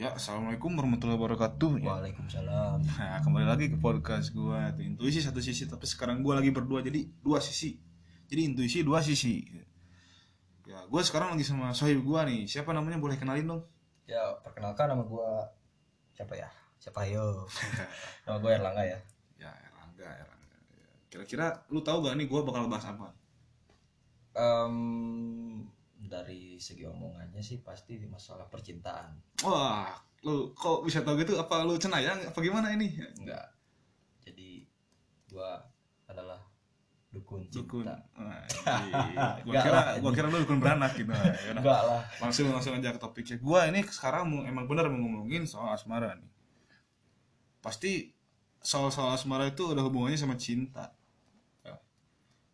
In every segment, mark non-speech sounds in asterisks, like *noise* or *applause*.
Ya, assalamualaikum warahmatullahi wabarakatuh. Ya. Waalaikumsalam. *laughs* Nah, kembali lagi ke podcast gua itu intuisi satu sisi, tapi sekarang gua lagi berdua jadi dua sisi. Jadi intuisi dua sisi. Ya, gua sekarang lagi sama sohib gua nih. Siapa namanya? Boleh kenalin dong? Ya, perkenalkan nama gua siapa ya? Siapa yo? *laughs* nama gua Erlangga ya. Ya, Erlangga, Erlangga. Kira-kira lu tahu gak nih gua bakal bahas apa? Em, dari segi omongannya sih pasti masalah percintaan. Wah, lu kok bisa tahu gitu? Apa lu cenayang? Apa gimana ini? Enggak. Jadi gua adalah dukun Dukun. cinta. Wah, *laughs* iya. gua kira lah, gua kira lu dukun beranak gitu. *laughs* Ya. Enggak lah. langsung langsung aja ke topiknya gua ini sekarang mau emang benar mau ngomongin soal asmara nih pasti soal soal asmara itu ada hubungannya sama cinta Ya.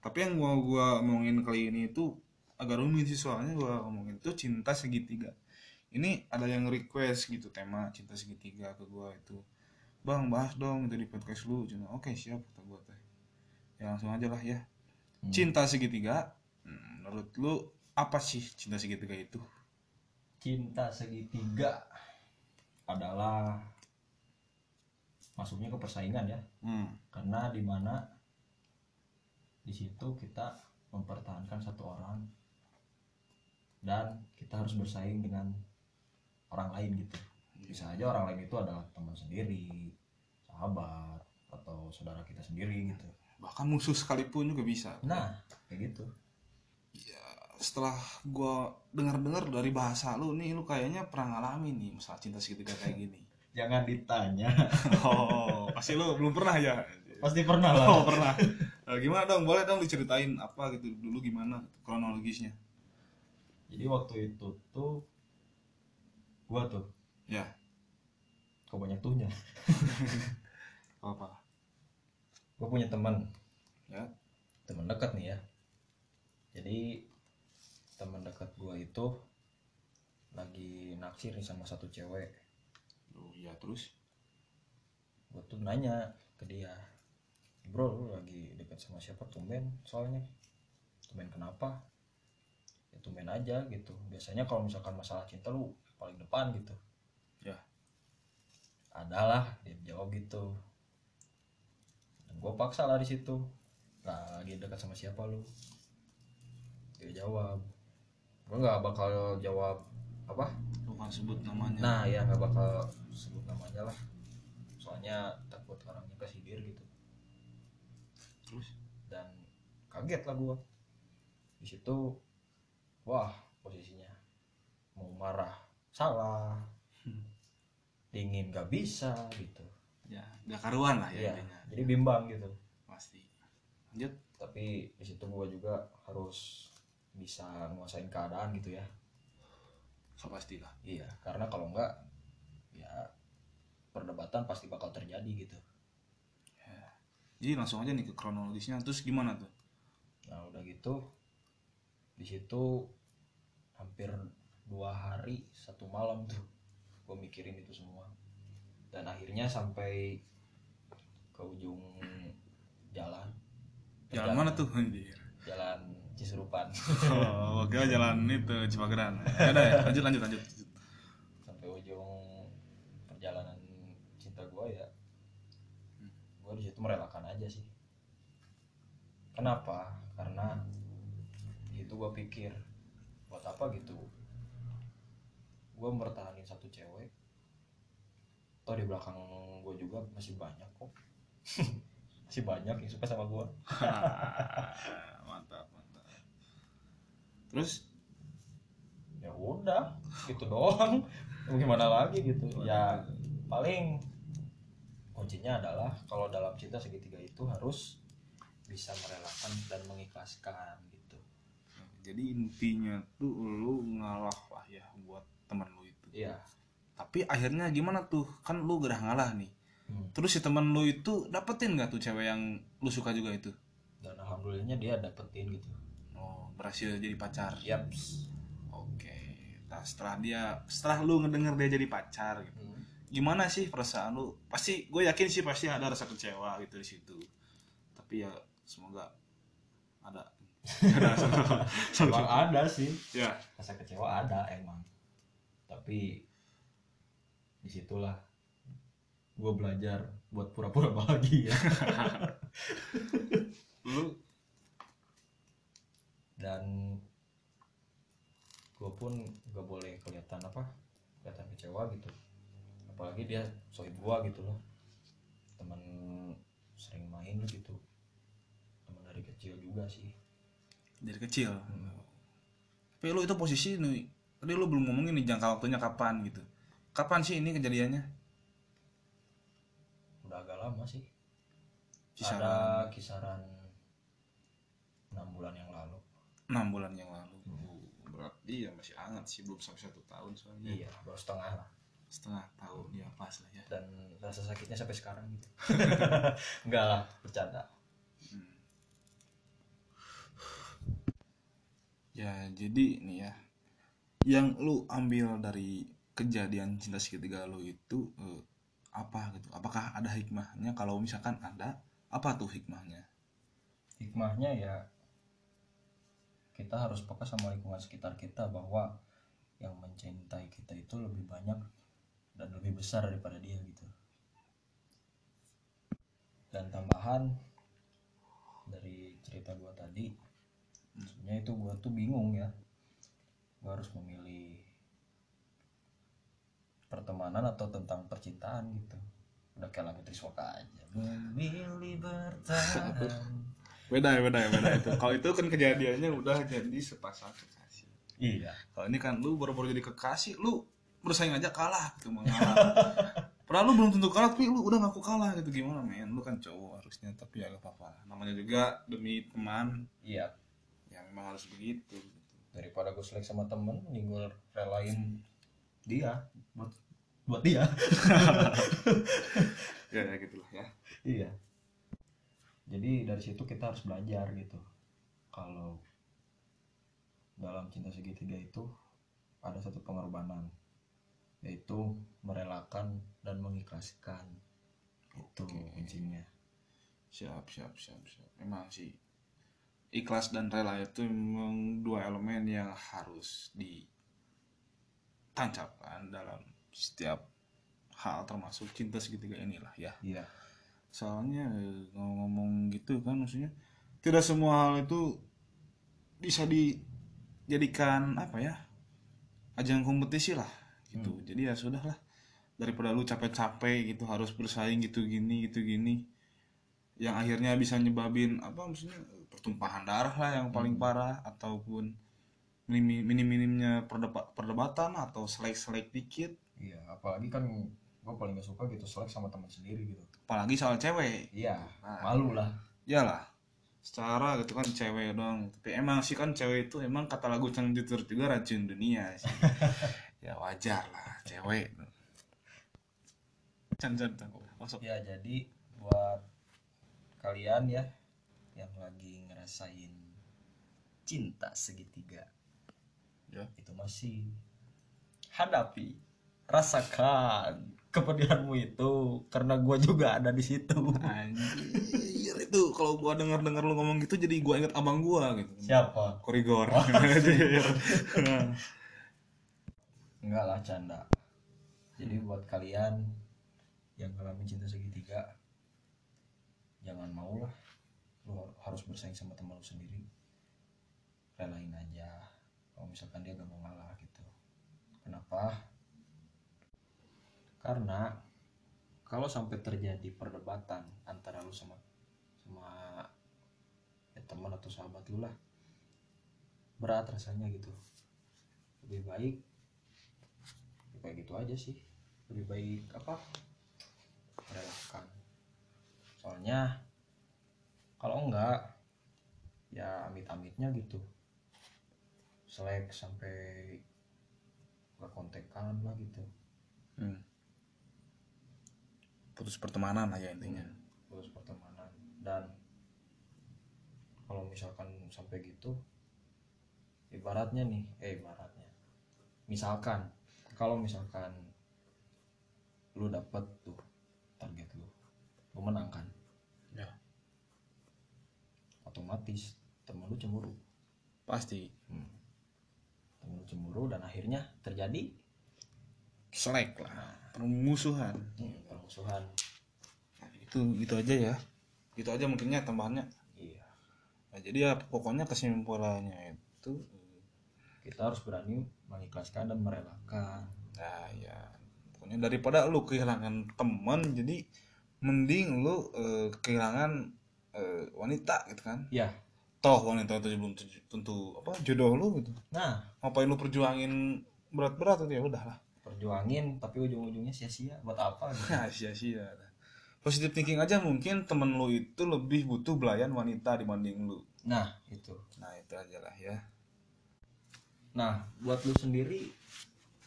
tapi yang mau gua omongin kali ini itu agak rumit sih soalnya gua ngomongin itu cinta segitiga. Ini ada yang request gitu tema cinta segitiga ke gua itu. Bang bahas dong itu di podcast lu. Cuma, oke siap kata gua teh. Ya langsung aja lah ya. Hmm. cinta segitiga menurut lu apa sih cinta segitiga itu? Cinta segitiga adalah masuknya ke persaingan ya. hmm. karena di mana di situ kita mempertahankan satu orang dan kita harus bersaing dengan orang lain gitu. Bisa aja orang lain itu adalah teman sendiri sahabat atau saudara kita sendiri gitu. Bahkan musuh sekalipun juga bisa. Nah kayak gitu. Setelah gua dengar-dengar dari bahasa lu nih lu kayaknya pernah ngalamin nih masalah cinta segitiga kayak *laughs* gini. Jangan ditanya. *laughs* Oh pasti lu belum pernah ya? Pasti pernah oh pernah. Eh, gimana dong? Boleh dong diceritain apa gitu? Dulu gimana kronologisnya jadi waktu itu tuh gua tuh. Ya. Kok banyak tuhnya. *laughs* Apa gua punya teman. Ya. Teman dekat nih ya. Jadi teman dekat gua itu lagi naksir nih sama satu cewek. Oh ya terus? Gua tuh nanya ke dia bro lu lagi dekat sama siapa? Tumben soalnya. Tumben kenapa ya tumben aja gitu. Biasanya kalau misalkan masalah cinta lu paling depan gitu. Ya. Adalah dia jawab gitu. Dan gue paksa lah di situ. Nah lagi dekat sama siapa lu? Dia jawab. Gue nggak bakal jawab apa? Bukan sebut namanya. Nah ya nggak bakal sebut namanya lah. Soalnya takut orangnya kesidir gitu. Terus? Dan kaget lah gue di situ wah posisinya. Mau marah salah. Dingin gak bisa gitu. Ya gak karuan lah ya Iya, intinya. jadi bimbang gitu. Pasti. Lanjut. Tapi di situ gue juga harus bisa nguasain keadaan gitu ya. So pastilah iya karena kalau enggak ya perdebatan pasti bakal terjadi gitu. Jadi langsung aja nih ke kronologisnya. Terus gimana tuh? Nah udah gitu di situ hampir dua hari satu malam tuh gue mikirin itu semua. Dan akhirnya sampai ke ujung jalan. Jalan mana tuh? Anjir *laughs* jalan Cisurupan Oh, oke jalan itu Cipageran. Ya udah, ya, lanjut lanjut lanjut. sampai ujung perjalanan cinta gue ya gue di situ merelakan aja sih. Kenapa? Karena itu gue pikir buat apa gitu? Gue bertahanin satu cewek. Toh di belakang gue juga masih banyak kok. *laughs* Masih banyak yang suka sama gue *laughs* mantap mantap. Terus? Ya udah gitu doang. *laughs* Gimana lagi gitu? Ya paling kuncinya adalah kalau dalam cinta segitiga itu harus bisa merelakan dan mengikhlaskan gitu jadi intinya tuh lu ngalah lah ya buat teman lu itu. iya Tapi akhirnya gimana tuh? Kan lu udah ngalah nih. Hmm. Terus si teman lu itu dapetin gak tuh cewek yang lu suka juga itu? dan alhamdulillahnya dia dapetin gitu Oh, berhasil jadi pacar. yaps Oke. Nah, setelah dia setelah lu ngedenger dia jadi pacar gitu. Hmm. gimana sih perasaan lu pasti gue yakin sih pasti ada rasa kecewa gitu di situ tapi ya semoga ada *laughs* emang ada sih. Ya. Rasa kecewa ada emang. Tapi di situlah gue belajar buat pura-pura bahagia. *laughs* Lu? Dan gue pun gak boleh kelihatan apa kelihatan kecewa gitu. Apalagi dia sohib gue gitu loh. Teman sering main gitu. Teman dari kecil juga sih dari kecil. Tapi lu itu posisi nih tadi lu belum ngomongin nih jangka waktunya kapan gitu. Kapan sih ini kejadiannya? Udah agak lama sih. Kisaran. ada kisaran enam bulan yang lalu. Enam bulan yang lalu. Berarti ya masih hangat sih belum sampai satu tahun soalnya. Iya baru setengah lah. Setengah tahun ya pas lah ya. Dan rasa sakitnya sampai sekarang gitu. *laughs* Enggak lah bercanda ya jadi nih ya yang lu ambil dari kejadian cinta segitiga lu itu eh, apa gitu? Apakah ada hikmahnya? Kalau misalkan ada apa tuh hikmahnya? Hikmahnya ya kita harus peka sama lingkungan sekitar kita bahwa yang mencintai kita itu lebih banyak dan lebih besar daripada dia gitu. Dan tambahan dari cerita gua tadi sebenarnya itu gua tuh bingung ya. Gua harus memilih pertemanan atau tentang percintaan gitu. Udah kayak lagu Triswaka aja. Memilih bertahan. *laughs* Beda ya beda ya beda itu. Kalau itu kan kejadiannya udah jadi sepasang kekasih. Iya. Kalau ini kan lu baru-baru jadi kekasih lu bersaing aja kalah gitu mau ngalah padahal lu belum tentu kalah tapi lu udah ngaku kalah gitu. Gimana men? Lu kan cowok harusnya tapi ya gak apa-apa. Namanya juga demi teman. Iya yang memang harus begitu gitu. daripada gue selek sama temen mending gue relain dia. Buat buat dia. *laughs* Ya ya gitulah ya. Iya. Jadi dari situ kita harus belajar gitu. Kalau dalam cinta segitiga itu ada satu pengorbanan yaitu merelakan dan mengikhlaskan. Itu kuncinya. Siap siap siap siap. Memang sih ikhlas dan rela itu memang dua elemen yang harus ditancapkan dalam setiap hal termasuk cinta segitiga inilah ya. Iya. Soalnya eh, ngomong gitu kan maksudnya tidak semua hal itu bisa dijadikan apa ya ajang kompetisi lah gitu. Jadi ya sudah lah daripada lu capek-capek gitu harus bersaing gitu gini gitu gini yang akhirnya bisa nyebabin apa maksudnya pertumpahan darah lah yang paling parah ataupun minim minim minimnya perdeba- perdebatan atau selek selek dikit. Iya apalagi kan gue paling gak suka gitu selek sama teman sendiri gitu. Apalagi soal cewek. Iya Nah. malu lah. Iyalah secara gitu kan cewek dong tapi emang sih kan cewek itu emang kata lagu Cang Jutur juga racun dunia sih. *laughs* Ya wajar lah cewek. Can can masuk. Ya jadi buat kalian ya yang lagi ngerasain cinta segitiga. Ya. itu masih hadapi rasakan kepedihanmu itu karena gua juga ada di situ. Anjir itu kalau gua denger denger lu ngomong gitu jadi gua inget abang gua gitu. Siapa? Korigor. Anjir. *laughs* enggak lah canda. Jadi buat kalian yang ngalamin cinta segitiga jangan mau lah lu harus bersaing sama teman lu sendiri. Relain aja. Kalau misalkan dia gak mau ngalah gitu. Kenapa? Karena kalau sampai terjadi perdebatan antara lu sama sama ya, teman atau sahabat lu lah berat rasanya gitu. Lebih baik ya kayak gitu aja sih. Lebih baik apa? Relakan. Soalnya kalau enggak ya amit-amitnya gitu. Selek sampai gak kontekan lah gitu. Hmm. putus pertemanan lah ya intinya. Terus pertemanan. Dan kalau misalkan sampai gitu ibaratnya nih eh ibaratnya. Misalkan kalau misalkan lu dapet tuh target lu lu menang kan ya otomatis temen lu cemburu. Pasti. Temen lu cemburu dan akhirnya terjadi selek lah permusuhan. Hmm, permusuhan. Nah, itu gitu aja ya. Gitu aja mungkinnya tambahannya. Iya. Nah, jadi ya pokoknya kesimpulannya itu kita harus berani mengikhlaskan dan merelakan. Nah ya pokoknya daripada lu kehilangan teman jadi mending lu eh, kehilangan eh, wanita gitu kan. Ya toh wanita itu belum tentu- apa jodoh lu gitu. Nah. Ngapain lu perjuangin berat-berat itu ya udahlah. Perjuangin tapi ujung-ujungnya sia-sia. Buat apa gitu. nah *laughs* sia-sia. Positive thinking aja mungkin temen lu itu lebih butuh belayan wanita dibanding lu. Nah itu. Nah itu aja lah ya. Nah buat lu sendiri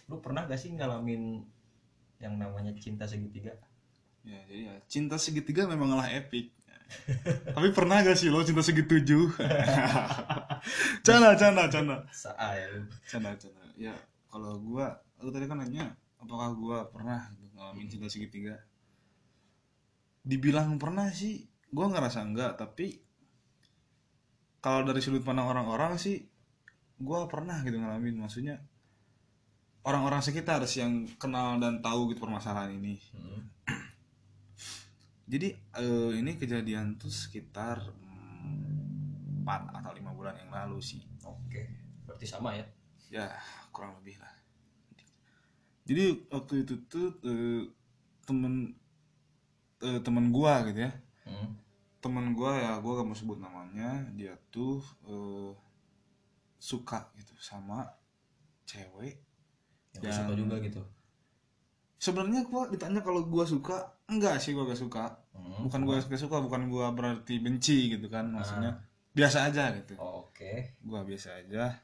lu pernah gak sih ngalamin yang namanya cinta segitiga? Ya jadi ya cinta segitiga memanglah epic tapi pernah gak sih lo cinta segitujuh *laughs* canda canda canda. Saa ya. Lu canda canda. Ya kalau gua lu tadi kan nanya apakah gua pernah ngalamin cinta segitiga? Dibilang pernah sih gua ngerasa enggak tapi kalau dari sudut pandang orang-orang sih gua pernah gitu ngalamin. Maksudnya orang-orang sekitar sih yang kenal dan tahu gitu permasalahan ini. Hmm. Jadi eh, ini kejadian tuh sekitar mm, 4 atau lima bulan yang lalu sih. Oke berarti sama ya? Ya kurang lebih lah. Jadi waktu itu tuh eh, temen eh, temen gua gitu ya. Hmm. temen gua ya gua gak mau sebut namanya. Dia tuh eh, suka gitu sama cewek yang Yang- suka juga gitu sebenarnya gua ditanya kalau gua suka enggak sih gua gak suka Hmm. bukan gua gak suka bukan gua berarti benci gitu kan maksudnya biasa aja gitu oke gua biasa aja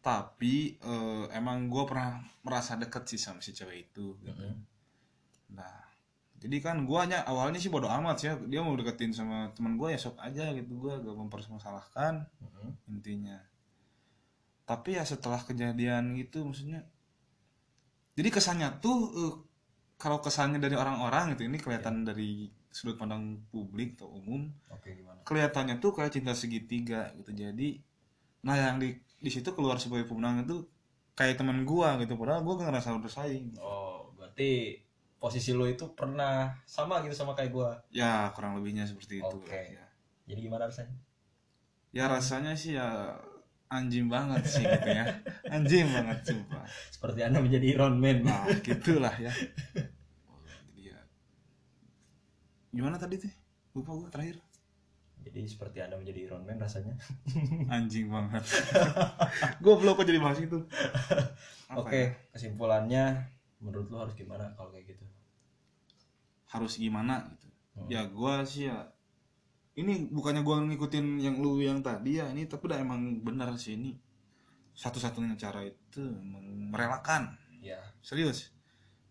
tapi eh, emang gua pernah merasa deket sih sama si cewek itu gitu. Hmm. nah jadi kan gua hanya awalnya sih bodo amat sih ya dia mau deketin sama teman gua ya sok aja gitu gua gak mempermasalahkan Hmm. intinya tapi ya setelah kejadian gitu maksudnya jadi kesannya tuh eh, kalau kesannya dari orang-orang gitu ini kelihatan dari sudut pandang publik atau umum oke gimana? kelihatannya tuh kayak cinta segitiga gitu. Jadi nah yang di di situ keluar sebagai pemenang itu kayak teman gua gitu padahal gua gak ngerasa bersaing. Oh berarti posisi lo itu pernah sama gitu sama kayak gua? Ya kurang lebihnya seperti itu. Oke. ya. jadi gimana rasanya? Ya rasanya sih ya anjing banget sih gitu ya. Anjing banget sumpah. Seperti anda menjadi Iron Man. Nah gitulah ya. Oh, jadi ya gimana tadi tuh? Lupa gua terakhir. Jadi seperti anda menjadi Iron Man rasanya. Anjing banget. Gua belum kok jadi bahas itu. Oke ya? kesimpulannya menurut lo harus gimana kalau kayak gitu? Harus gimana gitu? Hmm. ya gua sih ya ini bukannya gua ngikutin yang lu yang tadi ya ini tapi udah emang benar sih ini. Satu-satunya cara itu merelakan. Ya serius.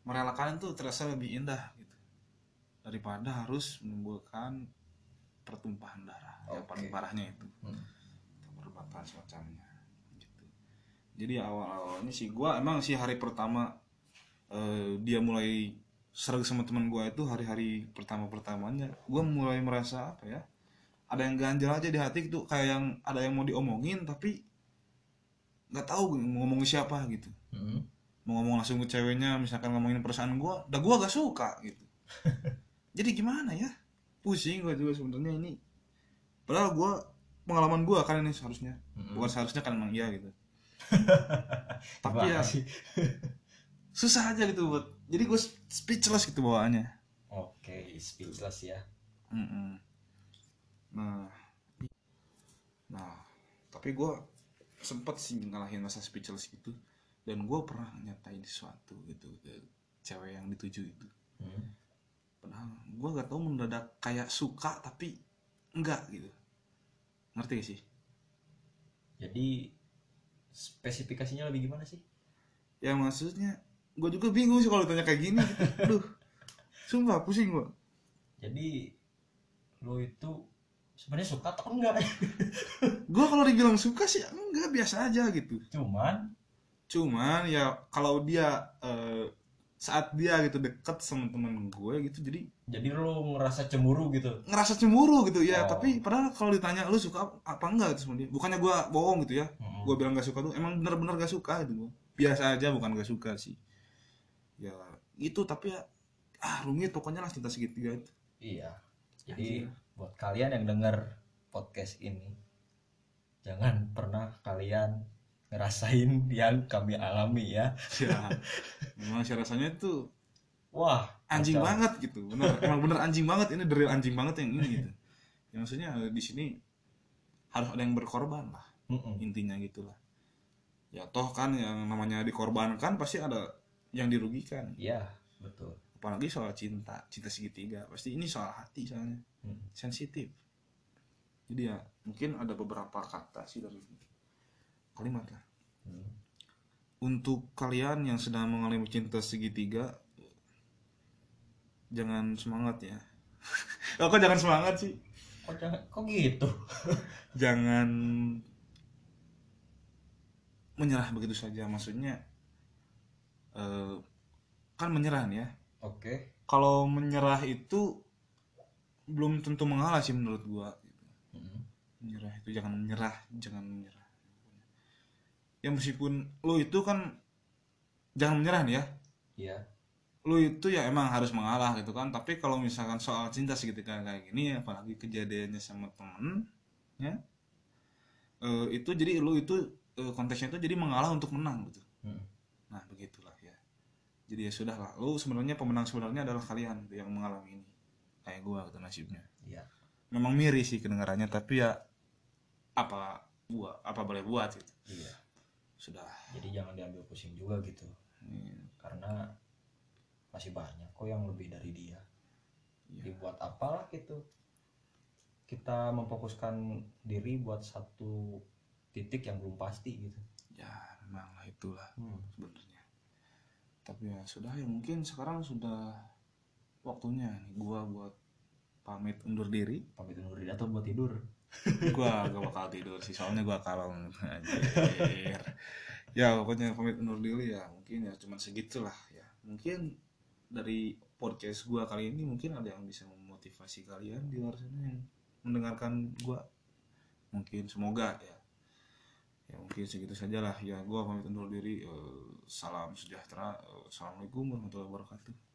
Merelakan itu terasa lebih indah gitu. Daripada harus menimbulkan pertumpahan darah yang Oke. paling parahnya itu. Hmm. perbuatan semacamnya gitu. Jadi awal-awalnya sih gua emang sih hari pertama eh, dia mulai serag sama teman gua itu hari-hari pertama pertamanya gua mulai merasa apa ya ada yang ganjel aja di hati gitu kayak yang ada yang mau diomongin tapi nggak tahu mau ngomongin siapa gitu Hmm. mau ngomong langsung ke ceweknya misalkan ngomongin perasaan gua dah gua gak suka gitu *laughs* jadi gimana ya pusing gua juga sebenarnya ini padahal gua pengalaman gua kan ini seharusnya Hmm. bukan seharusnya kan emang iya gitu *laughs* tapi ya sih? *laughs* susah aja gitu buat jadi gue speechless gitu bawaannya oke speechless ya Mm-mm. Nah. Nah tapi gue sempet sih ngalahin masa speechless itu. Dan gue pernah nyatain sesuatu gitu ke cewek yang dituju itu. Hmm. padahal gue gak tau mendadak kayak suka tapi enggak gitu. Ngerti gak sih? Jadi spesifikasinya lebih gimana sih? Ya maksudnya gue juga bingung sih kalau ditanya kayak gini. Gitu. aduh *laughs* sumpah pusing gue jadi lo itu sebenarnya suka atau enggak? *laughs* Gue kalau dibilang suka sih enggak biasa aja gitu. Cuman? Cuman ya kalau dia eh, saat dia gitu deket sama temen gue gitu jadi jadi lo ngerasa cemburu gitu? Ngerasa cemburu gitu ya. Oh. tapi padahal kalau ditanya lu suka apa enggak? gitu sama dia bukannya gue bohong gitu ya. Hmm. gue bilang gak suka tuh emang bener-bener gak suka gitu. Biasa aja bukan gak suka sih. Ya itu tapi ya ah rumit pokoknya lah cinta segitiga itu. Iya. Jadi buat kalian yang dengar podcast ini jangan pernah kalian ngerasain *laughs* yang kami alami ya. Ya memang sih rasanya itu wah anjing kacau. banget gitu. Bener *laughs* emang bener anjing banget. Ini dari anjing banget yang ini gitu. Ya, maksudnya di sini harus ada yang berkorban lah Mm-mm. intinya gitulah. Ya toh kan yang namanya dikorbankan pasti ada yang dirugikan. Iya betul. Apalagi soal cinta cinta segitiga. Pasti ini soal hati soalnya Mm. sensitif. Jadi ya mungkin ada beberapa kata sih dari kalimat lah. Mm. untuk kalian yang sedang mengalami cinta segitiga jangan semangat ya. *laughs* Oh, kok jangan semangat sih? Kok jangan kok gitu? *laughs* Jangan menyerah begitu saja. Maksudnya eh, kan menyerah nih ya. Oke. Kalau menyerah itu belum tentu mengalah sih menurut gua. Mm. menyerah itu jangan menyerah jangan menyerah. Ya meskipun lu itu kan jangan menyerah nih ya. Iya. Lu itu ya emang harus mengalah gitu kan. Tapi kalau misalkan soal cinta segitiga kayak gini apalagi kejadiannya sama temen ya eh, itu jadi lu itu eh, konteksnya itu jadi mengalah untuk menang gitu. Mm. nah begitulah ya. Jadi ya sudah lah lu sebenarnya pemenang sebenarnya adalah kalian gitu, yang mengalami ini kayak gua gitu nasibnya. Iya. Memang miris sih kedengarannya tapi ya apa gua apa boleh buat gitu. Iya. Sudah. Jadi jangan diambil pusing juga gitu. Iya. karena masih banyak kok yang lebih dari dia. Iya. dibuat apalah gitu. Kita memfokuskan diri buat satu titik yang belum pasti gitu. Ya memang lah itulah Hmm. sebenarnya. Tapi ya sudah ya mungkin sekarang sudah waktunya nih gua buat pamit undur diri. Pamit undur diri atau buat tidur? *laughs* Gua gak bakal tidur sih soalnya gua kalong anjir. Ya pokoknya pamit undur diri ya mungkin ya cuman segitulah ya. Mungkin dari podcast gua kali ini mungkin ada yang bisa memotivasi kalian di luar sana yang mendengarkan gua. Mungkin semoga ya. Ya mungkin segitu saja lah ya gua pamit undur diri. Eh, salam sejahtera. Eh, assalamualaikum warahmatullahi wabarakatuh